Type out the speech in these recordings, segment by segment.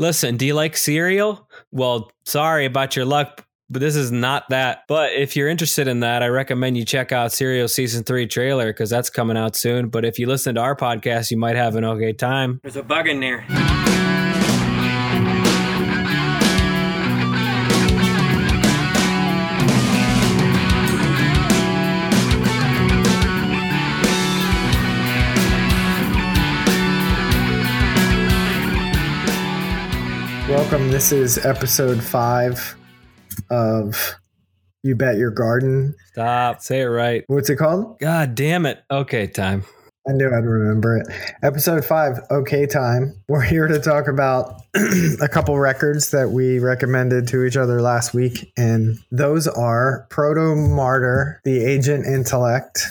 Listen, do you like cereal? Well, sorry about your luck, but this is not that. But if you're interested in that, I recommend you check out Serial Season 3 trailer because that's coming out soon. But if you listen to our podcast, you might have an okay time. There's a bug in there. Welcome. This is episode five of You Bet Your Garden. Stop. Say it right. What's it called? God damn it. Okay, time. I knew I'd remember it. Episode five, Okay Time. We're here to talk about a couple records that we recommended to each other last week. And those are Protomartyr, The Agent Intellect,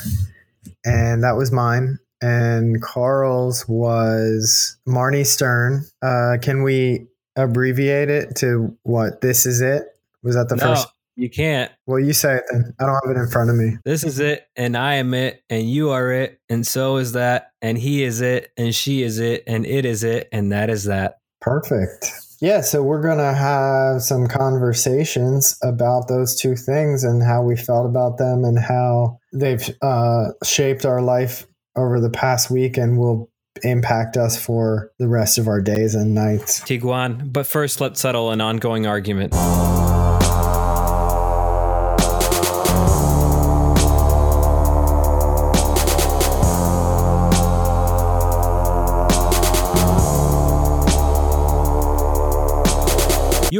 and that was mine. And Carl's was Marnie Stern. Uh, can we abbreviate it to what? This is it? Was that the no, first? you can't. Well, you say it then. I don't have it in front of me. This is it, and I am it, and you are it, and so is that, and he is it, and she is it, and it is it, and that is that. Perfect. Yeah, so we're going to have some conversations about those two things and how we felt about them and how they've uh, shaped our life over the past week and will impact us for the rest of our days and nights. Tiguan, but first let's settle an ongoing argument.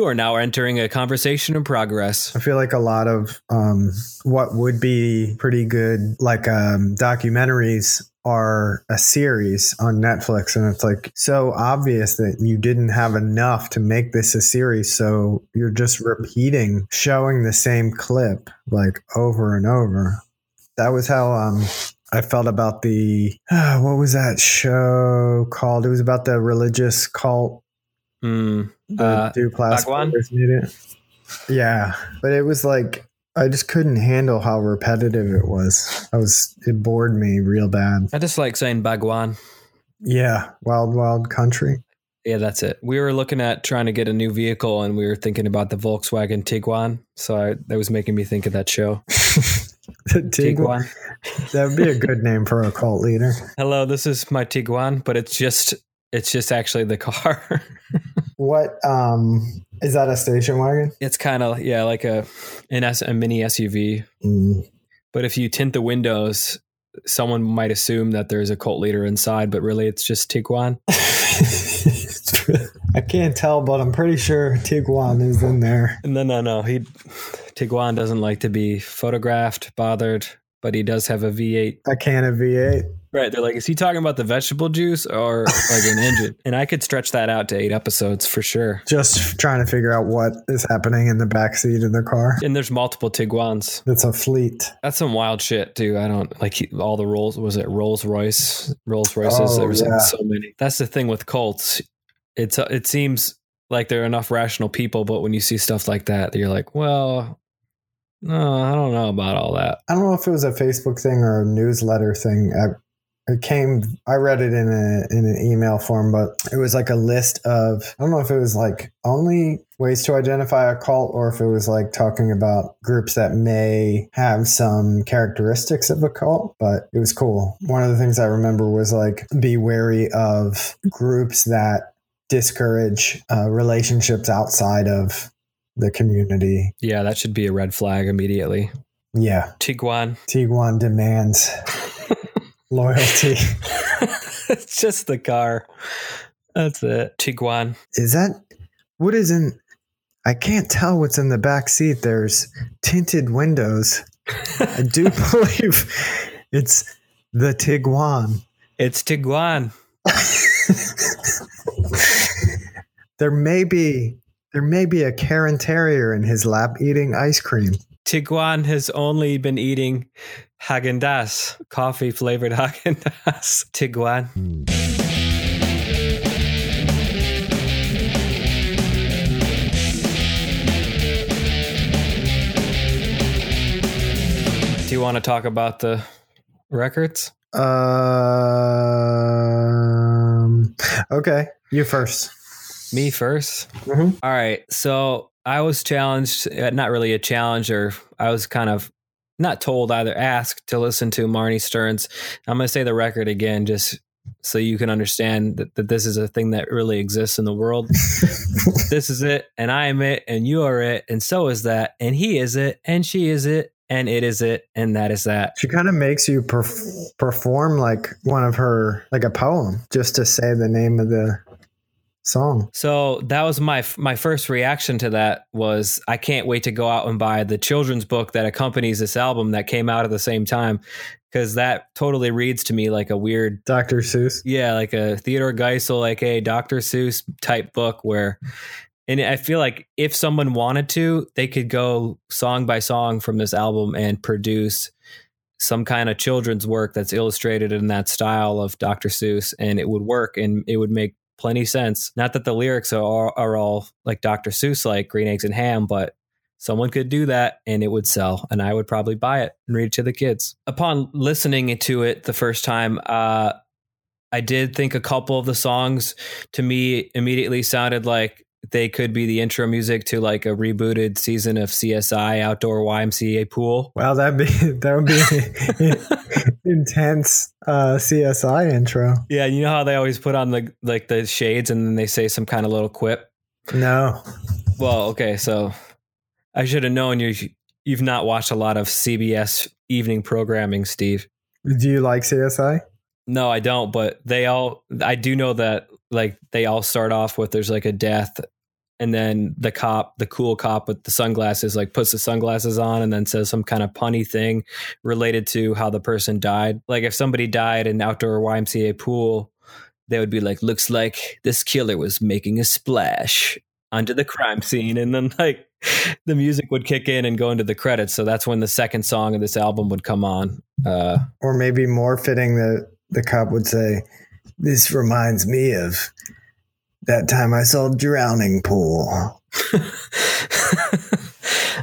Are now entering a conversation in progress. I feel like a lot of um, what would be pretty good, like um, documentaries, are a series on Netflix. And it's like so obvious that you didn't have enough to make this a series. So you're just repeating, showing the same clip like over and over. That was how um, I felt about the, uh, what was that show called? It was about the religious cult. Mm, The uh, Duplass Bhagwan? brothers made it. Yeah, but it was like I just couldn't handle how repetitive it was. I was it bored me real bad. I just like saying Bhagwan. Yeah, wild wild country. Yeah, that's it. We were looking at trying to get a new vehicle and we were thinking about the Volkswagen Tiguan. So I, that was making me think of that show. The Tiguan. That would be a good name for a cult leader. Hello, this is my Tiguan, but it's just it's just actually the car. What um is that a station wagon? it's kind of yeah, like a an S, a mini SUV. Mm. But if you tint the windows, someone might assume that there's a cult leader inside, but really it's just Tiguan. I can't tell, but I'm pretty sure Tiguan is in there. No, no, no. He Tiguan doesn't like to be photographed, bothered, but he does have a V8 A can of V8. Right. They're like, is he talking about the vegetable juice or like an engine? And I could stretch that out to eight episodes for sure. Just trying to figure out what is happening in the backseat of the car. And there's multiple Tiguans. It's a fleet. That's some wild shit, too. I don't like he- all the Rolls. Was it Rolls Royce? Rolls Royces. Oh, there was yeah. like so many. That's the thing with Colts. It's uh, it seems like there are enough rational people, but when you see stuff like that, you're like, well, no, I don't know about all that. I don't know if it was a Facebook thing or a newsletter thing. I, it came. I read it in a in an email form, but it was like a list of. I don't know if it was like only ways to identify a cult, or if it was like talking about groups that may have some characteristics of a cult. But it was cool. One of the things I remember was like be wary of groups that discourage uh, relationships outside of the community. Yeah, that should be a red flag immediately. Yeah, Tiguan. Tiguan demands loyalty. it's just the car. That's it. Tiguan. Is that what is in? I can't tell what's in the back seat. There's tinted windows. I do believe it's the Tiguan. It's Tiguan. there may be there may be a Cairn Terrier in his lap eating ice cream. Tiguan has only been eating Haagen Dazs, coffee flavored Haagen Dazs. Tiguan. Do you want to talk about the records? Um. Okay, you first. Me 1st Mhm. All right. So I was challenged, uh, not really a challenge, or I was kind of not told either, asked to listen to Marnie Stern's. I'm going to say the record again, just so you can understand that, that this is a thing that really exists in the world. this is it, and I am it, and you are it, and so is that, and he is it, and she is it, and it is it, and that is that. She kind of makes you perf- perform like one of her, like a poem, just to say the name of the song. So that was my my first reaction to that was I can't wait to go out and buy the children's book that accompanies this album that came out at the same time because that totally reads to me like a weird Dr. Seuss. yeah like a Theodore Geisel like a Dr. Seuss type book where and I feel like if someone wanted to they could go song by song from this album and produce some kind of children's work that's illustrated in that style of Dr. Seuss and it would work and it would make plenty sense. Not that the lyrics are, are all like Dr. Seuss, like Green Eggs and Ham, but someone could do that and it would sell, and I would probably buy it and read it to the kids. Upon listening to it the first time, uh, I did think a couple of the songs to me immediately sounded like they could be the intro music to like a rebooted season of CSI Outdoor YMCA Pool. Wow, that'd be that would be intense uh, CSI intro. Yeah, you know how they always put on the like the shades and then they say some kind of little quip. No, Well, okay, so I should have known you. You've not watched a lot of CBS evening programming, Steve. do you like CSI? No, I don't. But they all, I do know that like they all start off with there's like a death, and then the cop, the cool cop with the sunglasses, like puts the sunglasses on and then says some kind of punny thing related to how the person died. Like if somebody died in outdoor YMCA pool, they would be like, "Looks like this killer was making a splash." onto the crime scene and then like the music would kick in and go into the credits so that's when the second song of this album would come on uh Or maybe more fitting that the cop would say, "This reminds me of that time I saw Drowning Pool."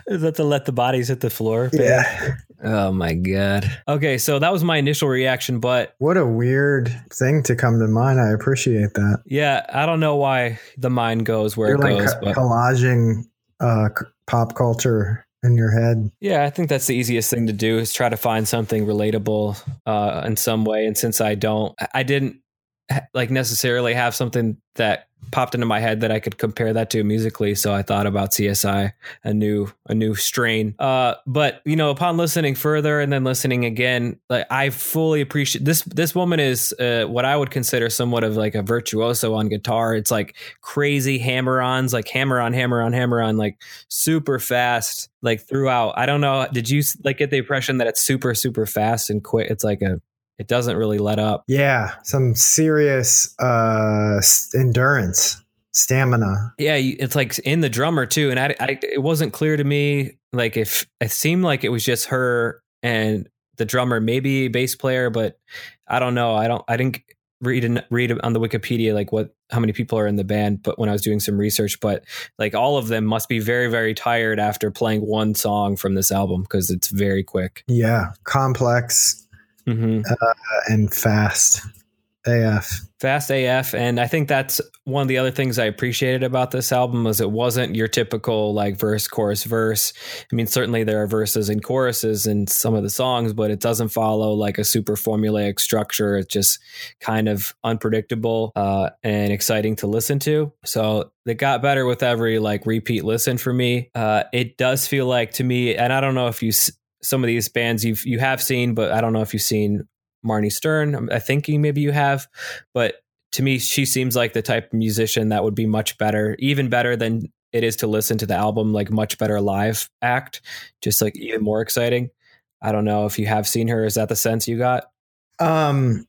is that to let the bodies hit the floor bit? Yeah, oh my god okay so that was my initial reaction but what a weird thing to come to mind. I appreciate that. yeah i don't know why the mind goes where You're it like goes co- but collaging uh, c- pop culture in your head. Yeah, I think that's the easiest thing to do is try to find something relatable uh, in some way. And since I don't, I didn't ha- like necessarily have something that popped into my head that I could compare that to musically. So I thought about CSI, a new, a new strain. Uh, but you know, upon listening further and then listening again, like I fully appreciate this. This woman is uh, what I would consider somewhat of like a virtuoso on guitar. It's like crazy hammer-ons, like hammer on, hammer on, hammer on, like super fast like throughout i don't know did you like get the impression that it's super super fast and quick it's like a it doesn't really let up. Yeah, some serious uh, endurance, stamina. yeah it's like in the drummer too and I, I it wasn't clear to me like if it seemed like it was just her and the drummer maybe a bass player but i don't know. I don't i didn't read read on the wikipedia like what how many people are in the band but when i was doing some research but like all of them must be very very tired after playing one song from this album because it's very quick. Yeah, complex mm-hmm. and fast. AF. Fast AF, and I think that's one of the other things I appreciated about this album was it wasn't your typical like verse, chorus, verse. I mean, certainly there are verses and choruses in some of the songs, but it doesn't follow like a super formulaic structure. It's just kind of unpredictable uh, and exciting to listen to. So it got better with every like repeat listen for me. Uh, it does feel like to me, and I don't know if you some of these bands you've you have seen, but I don't know if you've seen Marnie Stern. I'm- think maybe you have, but to me, she seems like the type of musician that would be much better, even better than it is to listen to the album, like much better live act, just like even more exciting. I don't know if you have seen her. Is that the sense you got? Um,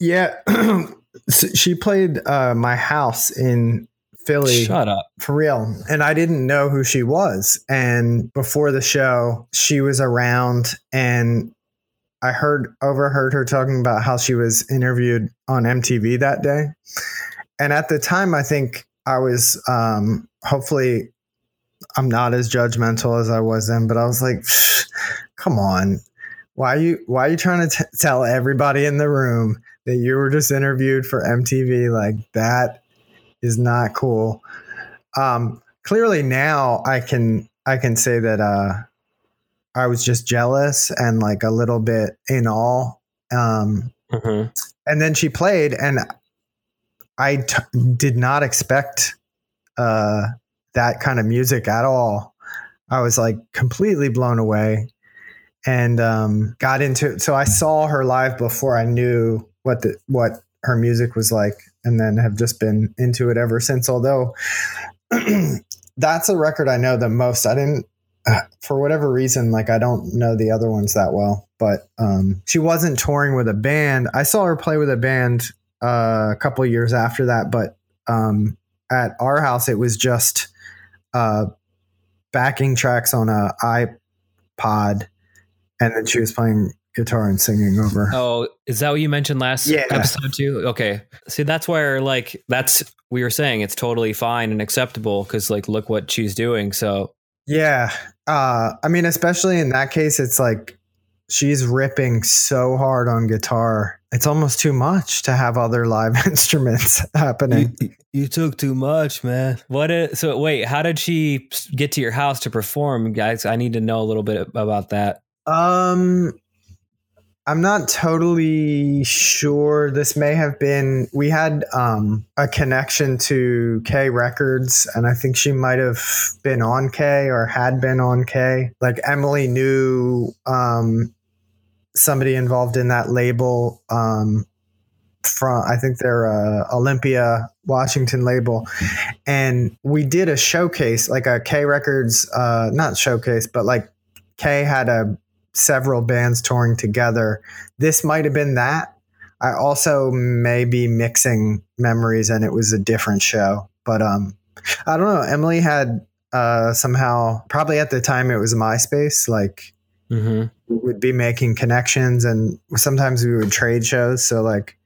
yeah, she played uh, my house in Philly Shut up. for real, and I didn't know who she was. And before the show, she was around, and I heard overheard her talking about how she was interviewed on MTV that day. And at the time, I think I was um, hopefully I'm not as judgmental as I was then, but I was like, come on. Why are you why are you trying to t- tell everybody in the room that you were just interviewed for MTV like that is not cool. Um, clearly now I can I can say that uh, I was just jealous and like a little bit in awe. Um, Mm-hmm. and then she played, and I t- did not expect uh, that kind of music at all. I was like completely blown away and um, got into it. So I saw her live before I knew what the what her music was like, and then have just been into it ever since. Although that's a record I know the most. I didn't uh, for whatever reason, like I don't know the other ones that well, but um, she wasn't touring with a band. I saw her play with a band uh, a couple years after that, but um, at our house, it was just uh, backing tracks on a iPod, and then she was playing guitar and singing over. Oh, is that what you mentioned last Yeah. episode too? Okay. See, that's where like that's we were saying it's totally fine and acceptable because like look what she's doing. So Yeah. Uh, I mean, especially in that case, it's like she's ripping so hard on guitar. It's almost too much to have other live instruments happening. you, you took too much, man. What? Is, so wait, how did she get to your house to perform, guys? I need to know a little bit about that. Um, I'm not totally sure. This may have been we had um a connection to K Records, and I think she might have been on K or had been on K. Like Emily knew um somebody involved in that label um from I think they're a Olympia Washington label and we did a showcase like a K Records uh not showcase but like K had a several bands touring together. This might have been that. I also may be mixing memories and it was a different show. But um I don't know. Emily had uh somehow probably at the time it was MySpace, like Mm-hmm. would be making connections and sometimes we would trade shows. So like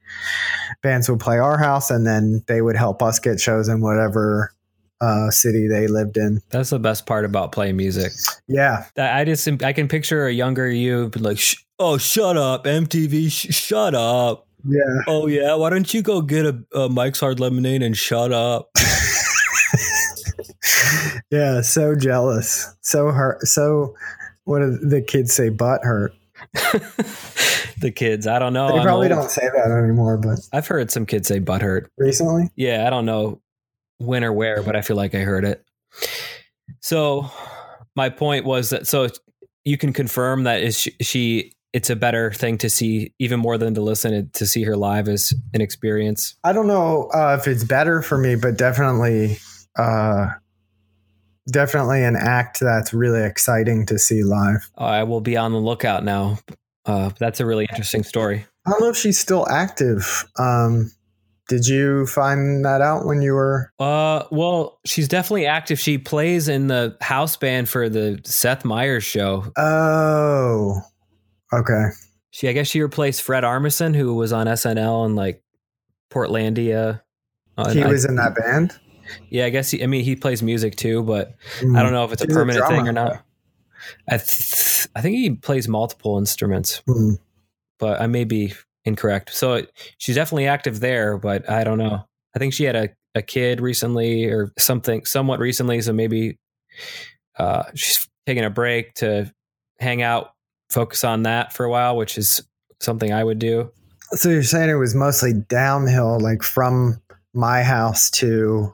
bands would play our house and then they would help us get shows in whatever uh city they lived in. That's the best part about playing music. Yeah. I just I can picture a younger you like, "Oh, shut up, MTV, sh- shut up." Yeah. Oh yeah, why don't you go get a, a Mike's Hard Lemonade and shut up? Yeah, so jealous. So hurt. So, what do the kids say? Butt hurt. the kids, I don't know. they I'm probably old. don't say that anymore, but I've heard some kids say butthurt. recently, Yeah, I don't know when or where, but I feel like I heard it. So my point was that so you can confirm that is she, she it's a better thing to see even more than to listen to see her live as an experience. I don't know uh, if it's better for me, but definitely, uh, definitely an act that's really exciting to see live. I will be on the lookout now. Uh, that's a really interesting story. I don't know if she's still active. Um, did you find that out when you were? Uh, well, she's definitely active. She plays in the house band for the Seth Meyers show. Oh, okay. She, I guess, she replaced Fred Armisen, who was on SNL and like Portlandia. Uh, he and I- was in that band. Yeah, I guess. He, I mean, he plays music too, but Mm. I don't know if it's a He's a permanent thing or not. I th- I think he plays multiple instruments, Mm. but I may be incorrect. So she's definitely active there, but I don't know. I think she had a, a kid recently or something, somewhat recently. So maybe uh, she's taking a break to hang out, focus on that for a while, which is something I would do. So you're saying it was mostly downhill, like from my house to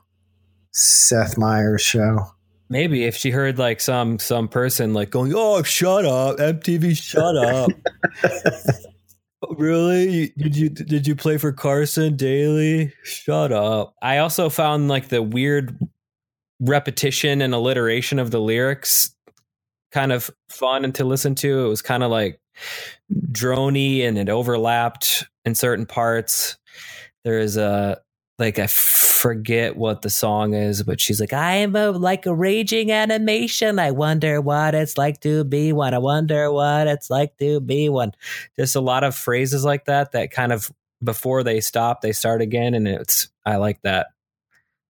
Seth Meyers' show. Maybe if she heard like some some person like going, "Oh, shut up, MTV, shut up." really? Did you did you play for Carson Daly? Shut up. I also found like the weird repetition and alliteration of the lyrics kind of fun to listen to. It was kind of like drony and it overlapped in certain parts. There is a like I forget what the song is, but she's like, I am a, like a raging animation. I wonder what it's like to be one. I wonder what it's like to be one. Just a lot of phrases like that that kind of before they stop, they start again, and it's I like that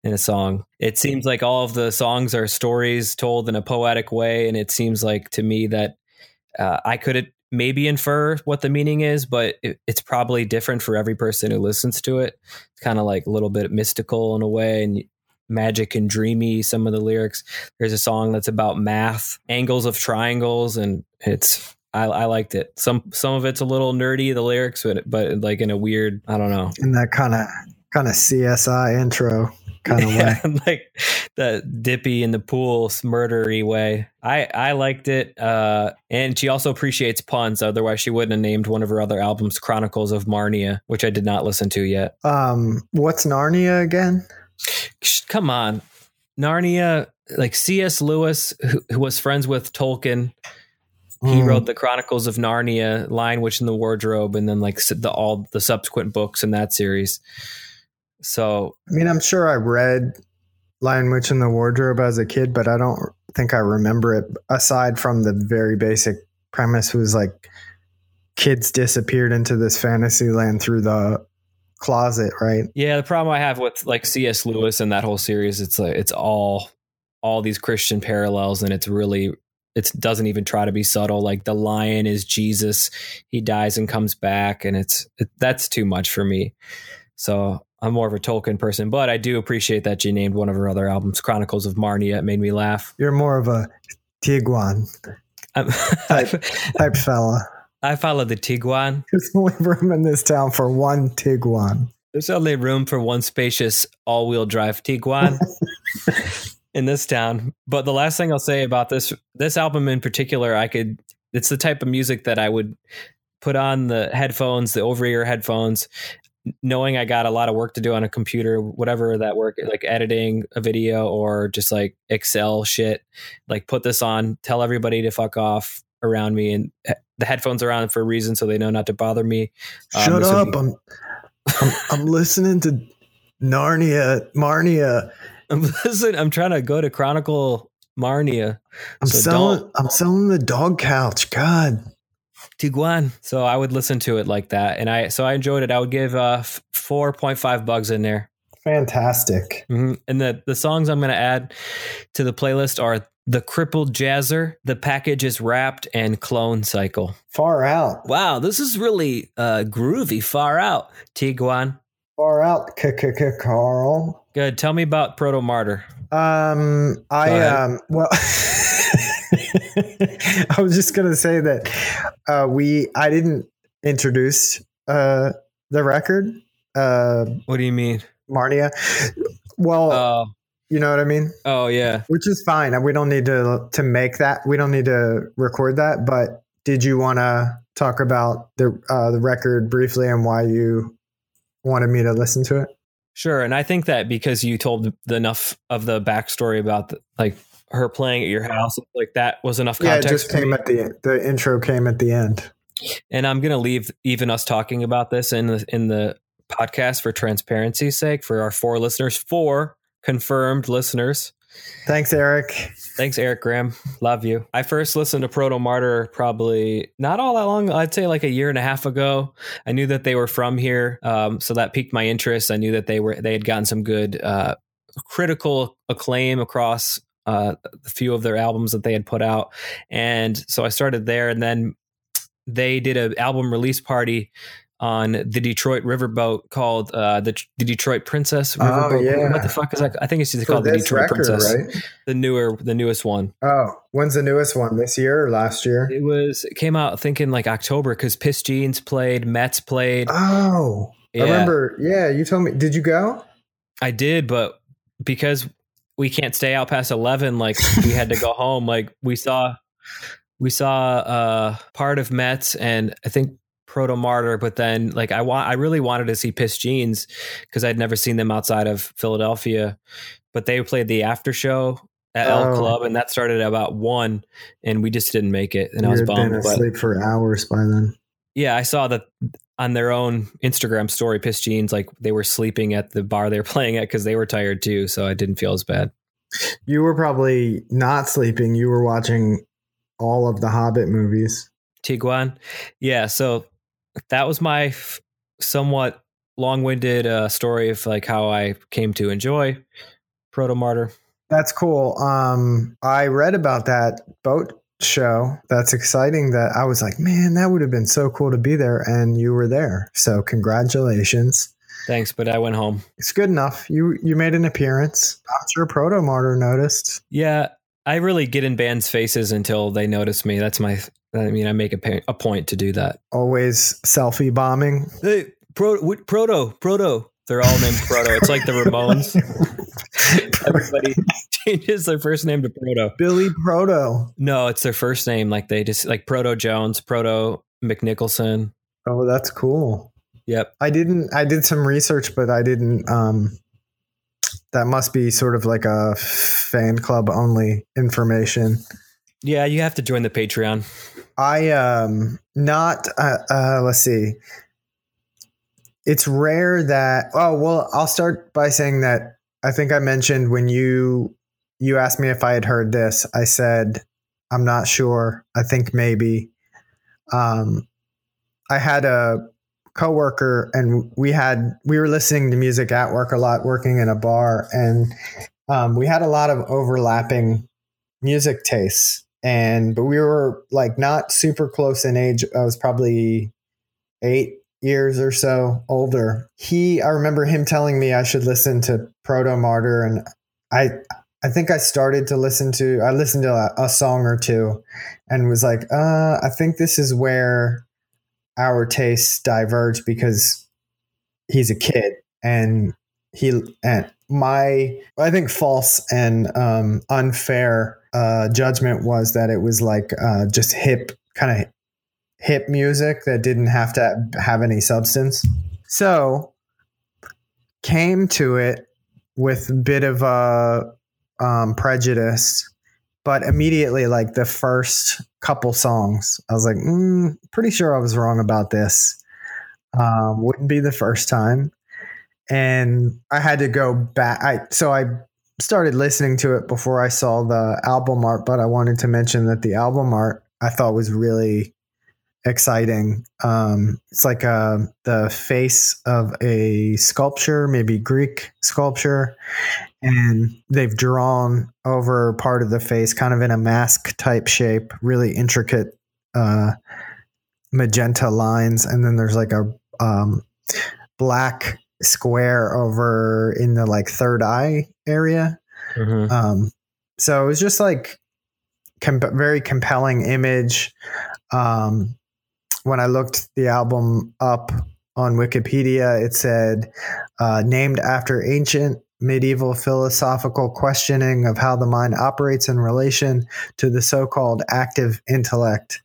in a song. It seems like all of the songs are stories told in a poetic way, and it seems like to me that uh, I could maybe infer what the meaning is, but it, it's probably different for every person who listens to it. It's kind of like a little bit mystical in a way and magic and dreamy. Some of the lyrics. There's a song that's about math, angles of triangles, and it's I, I, liked it. Some some of it's a little nerdy, the lyrics, but but like in a weird, I don't know, in that kind of kind of CSI intro kind of yeah, way, like the dippy in the pool murdery way. I I liked it, uh, and she also appreciates puns. Otherwise, she wouldn't have named one of her other albums "Chronicles of Marnia," which I did not listen to yet. Um, what's Narnia again? Come on, Narnia. Like C.S. Lewis, who, who was friends with Tolkien, he mm. wrote the Chronicles of Narnia, Lion, Witch, in the Wardrobe, and then like the all the subsequent books in that series. So, I mean, I'm sure I read Lion, Witch, in the Wardrobe as a kid, but I don't think I remember it. Aside from the very basic premise, was like kids disappeared into this fantasy land through the closet, right? Yeah, the problem I have with like C.S. Lewis and that whole series, it's like it's all all these Christian parallels, and it's really it doesn't even try to be subtle. Like the lion is Jesus, he dies and comes back, and it's it, that's too much for me. So I'm more of a Tolkien person, but I do appreciate that she named one of her other albums Chronicles of Marnia. It made me laugh. You're more of a Tiguan type, type fella. I follow the Tiguan. There's only room in this town for one Tiguan. There's only room for one spacious all-wheel drive Tiguan. in this town. But the last thing I'll say about this this album in particular, I could it's the type of music that I would put on the headphones, the over ear headphones, knowing I got a lot of work to do on a computer, whatever that work, like editing a video or just like Excel shit, like put this on, tell everybody to fuck off around me. And the headphones are on for a reason, so they know not to bother me. Um, Shut up. Be- I'm, I'm, I'm listening to Narnia, Marnia I'm listening. I'm trying to go to Chronicle Marnia. I'm so selling. I'm selling the dog couch. God, Tiguan. So I would listen to it like that, and I so I enjoyed it. I would give uh four point five bugs in there. Fantastic. Mm-hmm. And the the songs I'm going to add to the playlist are the crippled jazzer, the package is wrapped, and clone cycle. Far out. Wow, this is really uh, groovy. Far out, Tiguan. Far out, Carl. Good. Tell me about Protomartyr. Um, I um, well, I was just gonna say that uh, we I didn't introduce uh, the record. Uh, what do you mean, Marnia? Well, uh, you know what I mean. Oh yeah, which is fine. We don't need to to make that. We don't need to record that. But did you want to talk about the uh, the record briefly and why you wanted me to listen to it? Sure, and I think that because you told enough of the backstory about the, like her playing at your house, like that was enough context. Yeah, it just came at the the intro came at the end. And I'm gonna leave even us talking about this in the in the podcast for transparency's sake for our four listeners, four confirmed listeners. Thanks, Eric. Thanks, Eric Graham. Love you. I first listened to Protomartyr probably not all that long. I'd say like a year and a half ago. I knew that they were from here, um, so that piqued my interest. I knew that they were they had gotten some good uh, critical acclaim across uh, a few of their albums that they had put out, and so I started there. And then they did an album release party on the Detroit riverboat called uh, the, the Detroit Princess oh, riverboat. Oh, yeah. What the fuck is that? I think it's just called the Detroit record, Princess. Right? The newer, the newest one. Oh, when's the newest one? This year or last year? It was. It came out thinking like October because Pissed Jeans played, METZ played. Oh, yeah. I remember. Yeah, you told me. Did you go? I did, but because we can't stay out past eleven, like we had to go home. Like we saw. We saw uh, part of METZ, and I think Protomartyr, but then like I want I really wanted to see Pissed Jeans because I'd never seen them outside of Philadelphia, but they played the after show at oh. El Club, and that started at about one, and we just didn't make it, and you I was bummed. Been asleep but, for hours by then. Yeah, I saw that on their own Instagram story. Pissed Jeans like they were sleeping at the bar they were playing at because they were tired too, so I didn't feel as bad. You were probably not sleeping. You were watching all of the Hobbit movies. Tiguan, yeah. So that was my f- somewhat long-winded uh, story of like how I came to enjoy Protomartyr. That's cool. Um, I read about that boat show. That's exciting that I was like, man, that would have been so cool to be there. And you were there. So congratulations. Thanks, but I went home. It's good enough. You you made an appearance. I'm sure Protomartyr noticed. Yeah, I really get in bands' faces until they notice me. That's my. I mean, I make a, pa- a point to do that. Always selfie bombing. Hey, Pro, Proto, Proto. They're all named Proto. It's like the Ramones. Everybody changes their first name to Proto. Billy Proto. No, it's their first name. Like they just like Proto Jones, Proto McNicholson. Oh, that's cool. Yep. I didn't. I did some research, but I didn't. Um, that must be sort of like a fan club only information. Yeah, you have to join the Patreon. I um not. Uh, uh, let's see. It's rare that. Oh well, I'll start by saying that I think I mentioned when you you asked me if I had heard this. I said I'm not sure. I think maybe. Um, I had a coworker and we had we were listening to music at work a lot working in a bar and um, we had a lot of overlapping music tastes and but we were like not super close in age i was probably eight years or so older. He i remember him telling me i should listen to Protomartyr and i i think i started to listen to i listened to a, a song or two and was like uh i think this is where our tastes diverge because he's a kid and he and my I think false and um, unfair uh, judgment was that it was like uh, just hip kind of hip music that didn't have to have any substance. So came to it with a bit of a um, prejudice, but immediately like the first couple songs, I was like, mm, pretty sure I was wrong about this. Um, wouldn't be the first time and I had to go back. I so I started listening to it before I saw the album art, but I wanted to mention that the album art I thought was really exciting. Um, it's like a, the face of a sculpture, maybe Greek sculpture, and they've drawn over part of the face, kind of in a mask type shape, really intricate uh, magenta lines, and then there's like a um, black square over in the like third eye area. Mhm. Um, so it was just like com- very compelling image. Um, when I looked the album up on Wikipedia, it said uh, named after ancient medieval philosophical questioning of how the mind operates in relation to the so-called active intellect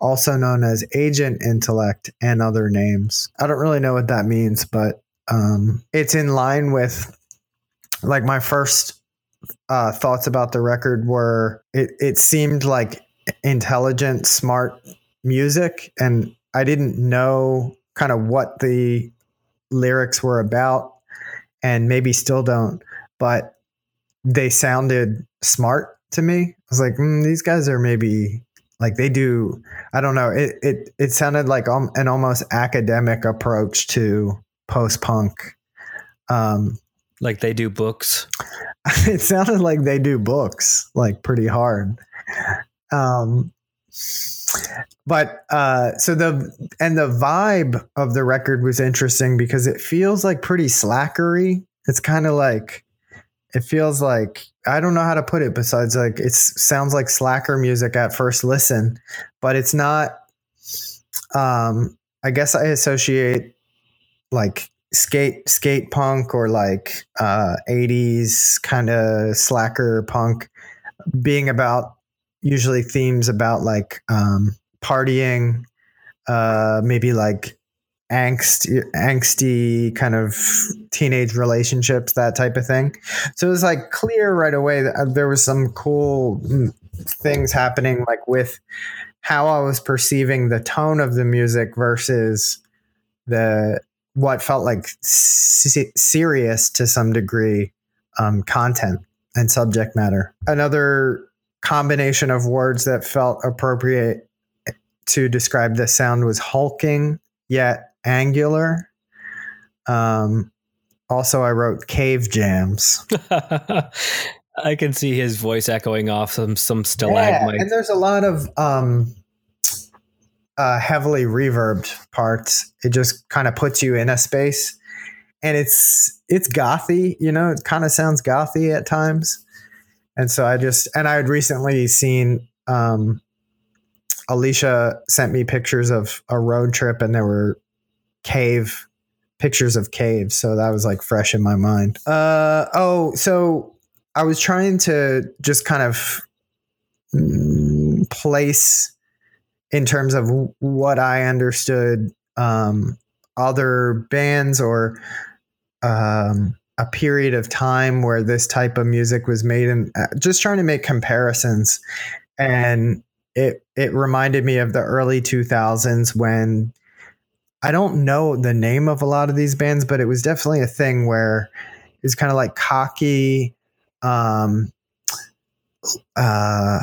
also known as agent intellect and other names. I don't really know what that means but um, it's in line with like my first uh, thoughts about the record were it, it seemed like intelligent, smart music, and I didn't know kind of what the lyrics were about, and maybe still don't, but they sounded smart to me. I was like, mm, these guys are maybe like they do. I don't know. It it it sounded like um, an almost academic approach to post punk. Um, Like they do books. it sounded like they do books like pretty hard. Um, but uh, so the and the vibe of the record was interesting because it feels like pretty slackery. It's kind of like it feels like I don't know how to put it besides like it sounds like slacker music at first listen, but it's not. Um, I guess I associate like skate skate punk or like uh 80s kind of slacker punk being about usually themes about like um partying uh maybe like angst angsty kind of teenage relationships that type of thing so it was like clear right away that uh, there was some cool mm, things happening like with how i was perceiving the tone of the music versus the what felt like se- serious to some degree um, content and subject matter. Another combination of words that felt appropriate to describe the sound was hulking yet angular. Um, also, I wrote cave jams. I can see his voice echoing off some some Yeah, and there's a lot of um, uh, heavily reverbed parts. It just kind of puts you in a space, and it's it's gothy. You know, it kind of sounds gothy at times. And so I just and I had recently seen um, Alicia sent me pictures of a road trip, and there were cave pictures of caves, so that was like fresh in my mind. Uh oh, so I was trying to just kind of mm, place in terms of what I understood um, other bands or um, a period of time where this type of music was made, and uh, just trying to make comparisons. And it it reminded me of the early 2000s when I don't know the name of a lot of these bands, but it was definitely a thing where it's kind of like cocky. Um, uh,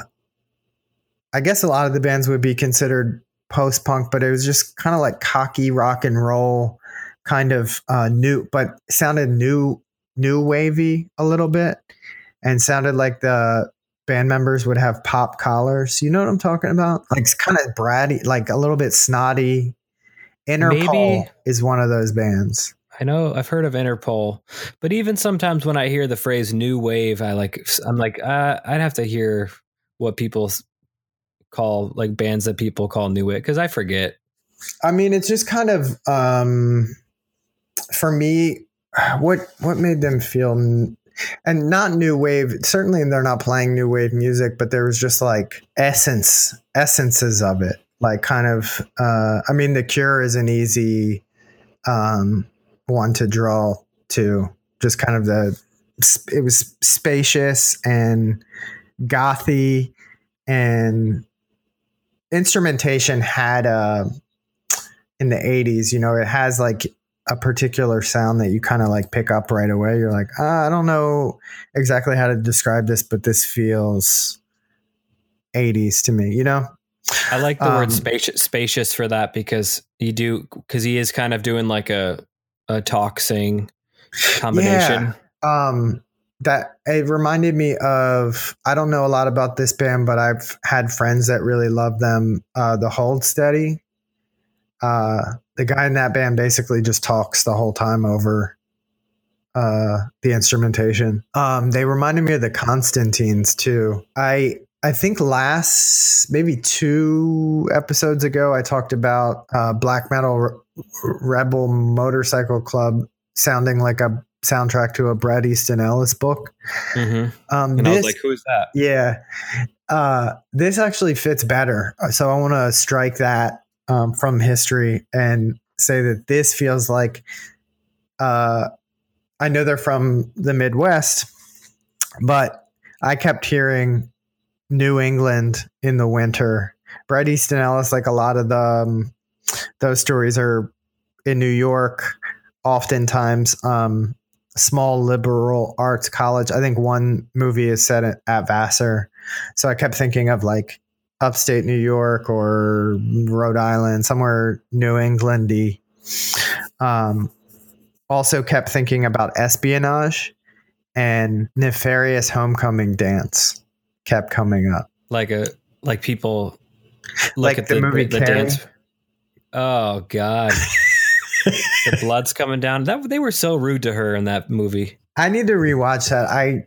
I guess a lot of the bands would be considered post punk, but it was just kind of like cocky rock and roll, kind of uh, new, but sounded new, new wavy a little bit, and sounded like the band members would have pop collars. You know what I'm talking about? Like it's kind of bratty, like a little bit snotty. Interpol Maybe- is one of those bands. I know I've heard of Interpol, but even sometimes when I hear the phrase "new wave," I like I'm like uh, I'd have to hear what people call like bands that people call new wave because I forget. I mean, it's just kind of um, for me. What what made them feel, and not new wave. Certainly, they're not playing new wave music, but there was just like essence, essences of it. Like kind of. Uh, I mean, The Cure is an easy um, one to draw to. Just kind of the. It was spacious and gothy, and instrumentation had a in the 80s you know it has like a particular sound that you kind of like pick up right away. You're like ah, i don't know exactly how to describe this but this feels 80s to me you know? I like the Um, word spacious, spacious for that because you do because he is kind of doing like a a talk sing combination. um that it reminded me of i don't know a lot about this band but i've had friends that really love them uh the hold steady. Uh the guy in that band basically just talks the whole time over uh the instrumentation um they reminded me of the constantines too i i think last maybe two episodes ago i talked about uh black metal Re- rebel motorcycle club sounding like a soundtrack to a Brad Easton Ellis book. hmm Um, And I was like, "Who's that?" yeah, uh, this actually fits better. So I want to strike that um, from history and say that this feels like. Uh, I know they're from the Midwest, but I kept hearing New England in the winter. Brad Easton Ellis, like a lot of the um, those stories are in New York, oftentimes um, small liberal arts college. I think one movie is set at Vassar, so I kept thinking of like upstate New York or Rhode Island, somewhere New Englandy. Um, also kept thinking about espionage and nefarious homecoming dance kept coming up. Like a like people look Like at the the, movie the dance. Oh God, the blood's coming down. That they were so rude to her in that movie. I need to rewatch that. I,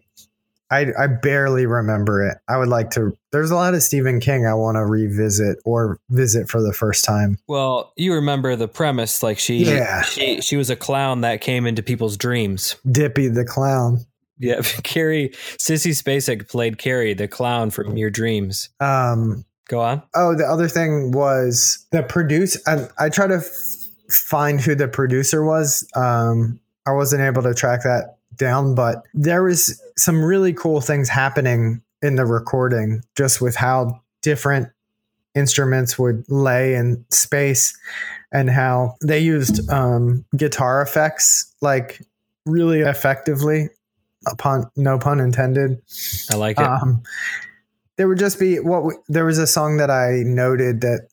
I I barely remember it. I would like to. There's a lot of Stephen King I want to revisit or visit for the first time. Well, you remember the premise, like she Yeah. she she was a clown that came into people's dreams. Dippy the clown. Yeah, Carrie Sissy Spacek played Carrie, the clown from your dreams. Um, Go on. Oh, the other thing was the produce. I, I try to f- find who the producer was. Um, I wasn't able to track that down, but there was some really cool things happening in the recording, just with how different instruments would lay in space, and how they used um, guitar effects like really effectively. Upon no pun intended. I like it. Um, there would just be what we, there was a song that I noted that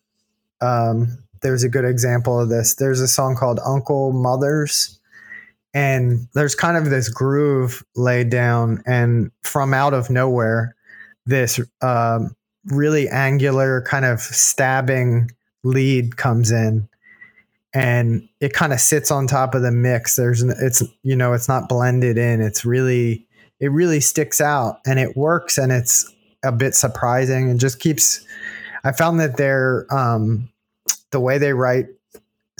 um, there's a good example of this. There's a song called Uncle Mothers, and there's kind of this groove laid down and from out of nowhere this um, really angular kind of stabbing lead comes in and it kind of sits on top of the mix. There's it's you know it's not blended in. It's really it really sticks out and it works and it's a bit surprising and just keeps i found that they're um the way they write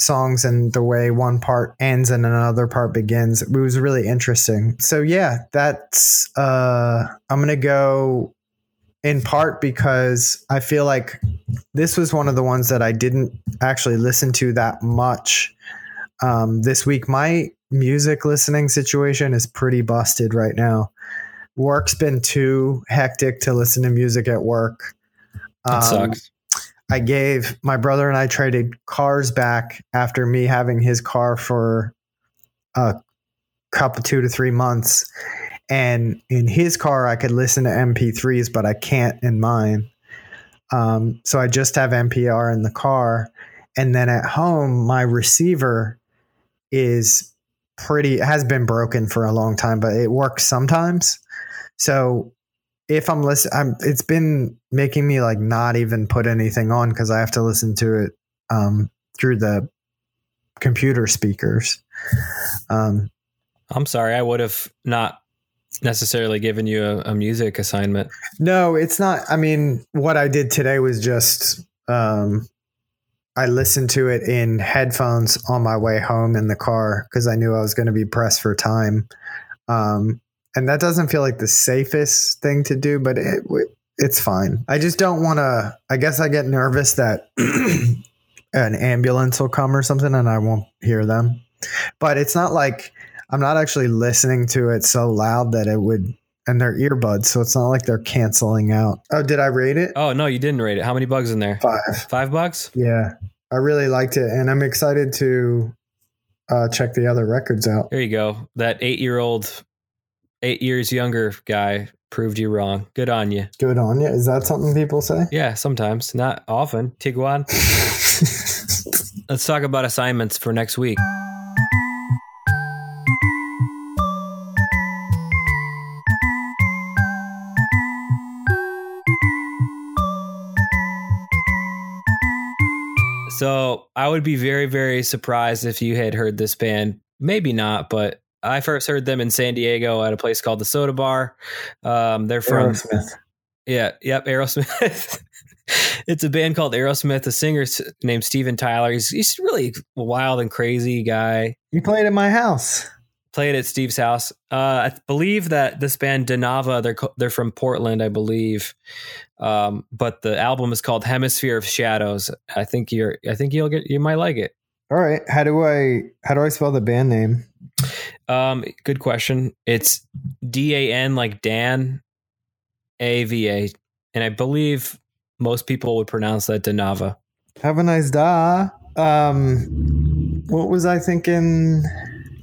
songs and the way one part ends and another part begins. It was really interesting. So yeah that's uh i'm gonna go in part because i feel like this was one of the ones that i didn't actually listen to that much. Um, this week my music listening situation is pretty busted right now. Work's been too hectic to listen to music at work. That Um, sucks. I gave my brother and I traded cars back after me having his car for a couple two to three months. And in his car, I could listen to MP3s, but I can't in mine. Um, so I just have NPR in the car. And then at home, my receiver is pretty, has been broken for a long time, but it works sometimes. So if I'm listening, I'm, it's been making me like not even put anything on because I have to listen to it um, through the computer speakers. Um, I'm sorry. I would have not necessarily given you a, a music assignment. no, it's not. I mean, what I did today was just um, I listened to it in headphones on my way home in the car because I knew I was going to be pressed for time. Um, and that doesn't feel like the safest thing to do, but it it's fine. I just don't want to. I guess I get nervous that an ambulance will come or something, and I won't hear them. But it's not like I'm not actually listening to it so loud that it would. And they're earbuds, so it's not like they're canceling out. Oh, did I rate it? Oh no, you didn't rate it. How many bugs in there? Five. Five bucks. Yeah, I really liked it, and I'm excited to uh, check the other records out. There you go. That eight-year-old, eight years younger guy proved you wrong. Good on you. Good on you. Is that something people say? Yeah, sometimes, not often. Tiguan, let's talk about assignments for next week. So I would be very, very surprised if you had heard this band. Maybe not, but I first heard them in San Diego at a place called the Soda Bar. Um, they're from Aerosmith. yeah, yep, Aerosmith. it's a band called Aerosmith. The singer named Steven Tyler. He's he's really wild and crazy guy. You played at my house. Played at Steve's house. Uh, I believe that this band Danava. They're they're from Portland, I believe. Um, but the album is called Hemisphere of Shadows. I think you're. I think you'll get. You might like it. All right. How do I how do I spell the band name? Um, good question. It's D A N like Dan, A V A, and I believe most people would pronounce that Danava. Have a nice day. Um, what was I thinking?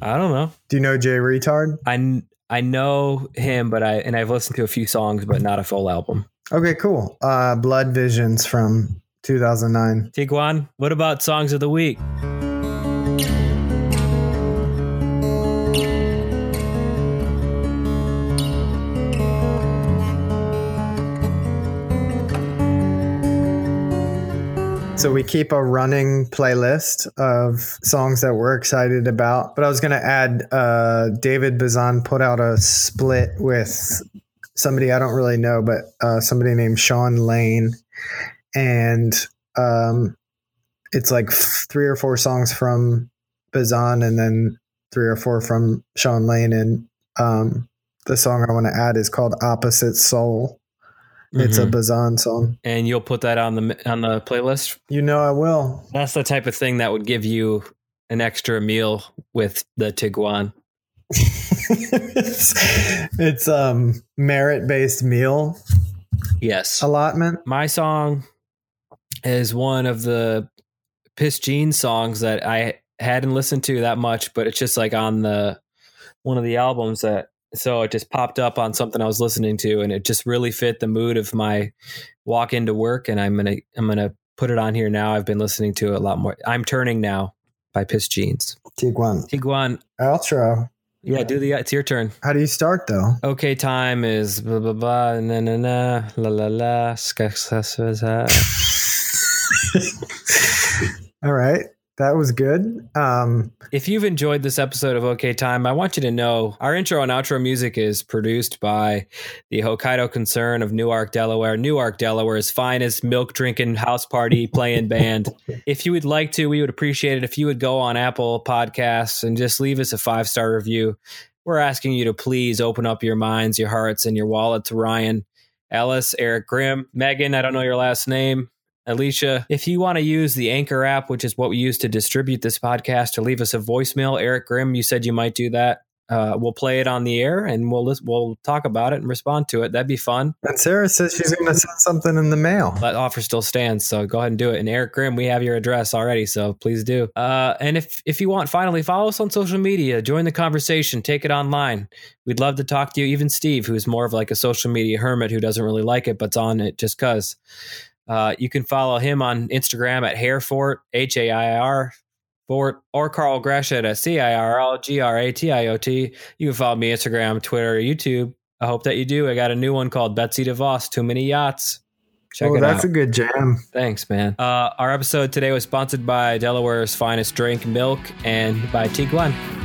I don't know. Do you know Jay Reatard? I I know him, but I and I've listened to a few songs, but not a full album. Okay, cool. Uh, Blood Visions from 2009. Tiguan, what about songs of the week? So we keep a running playlist of songs that we're excited about. But I was going to add uh, David Bazan put out a split with somebody I don't really know, but uh, somebody named Sean Lane. And um, it's like three or four songs from Bazan and then three or four from Sean Lane. And um, the song I want to add is called Opposite Soul. It's a Mhm. Bazan song. and you'll put that on the on the playlist. You know I will. That's the type of thing that would give you an extra meal with the Tiguan. it's, it's um merit based meal Yes. allotment. My song is one of the Pissed Jeans songs that I hadn't listened to that much, but it's just like on the one of the albums that so it just popped up on something I was listening to and it just really fit the mood of my walk into work and I'm gonna I'm gonna put it on here now. I've been listening to it a lot more. I'm turning now. by Pissed Jeans. Tiguan. Tiguan, Outro. yeah, do the. It's your turn. How do you start though? Okay, time is blah blah blah na na na la la la. All right. That was good. Um, If you've enjoyed this episode of OK Time, I want you to know our intro and outro music is produced by the Hokkaido concern of Newark, Delaware. Newark, Delaware's finest milk drinking house party playing band. If you would like to, we would appreciate it if you would go on Apple Podcasts and just leave us a five star review. We're asking you to please open up your minds, your hearts, and your wallet to Ryan, Ellis, Eric Grimm, Megan. I don't know your last name. Alicia, if you want to use the Anchor app, which is what we use to distribute this podcast, to leave us a voicemail, Eric Grimm, you said you might do that. Uh, we'll play it on the air and we'll we'll talk about it and respond to it. That'd be fun. and Sarah says she's going to send something in the mail. That offer still stands, so go ahead and do it. And Eric Grimm, we have your address already, so please do. Uh, and if if you want, finally follow us on social media, join the conversation, take it online. We'd love to talk to you. Even Steve, who's more of like a social media hermit who doesn't really like it, but's on it just cause. Uh, you can follow him on Instagram at Hairfort, H A I R Fort, or Carl Gratiot at C I R L G R A T I O T. You can follow me Instagram, Twitter, YouTube. I hope that you do. I got a new one called Betsy DeVos, Too Many Yachts. Check oh, that's out. a good jam. Thanks, man. Uh, our episode today was sponsored by Delaware's finest drink, milk, and by Tiguan. Get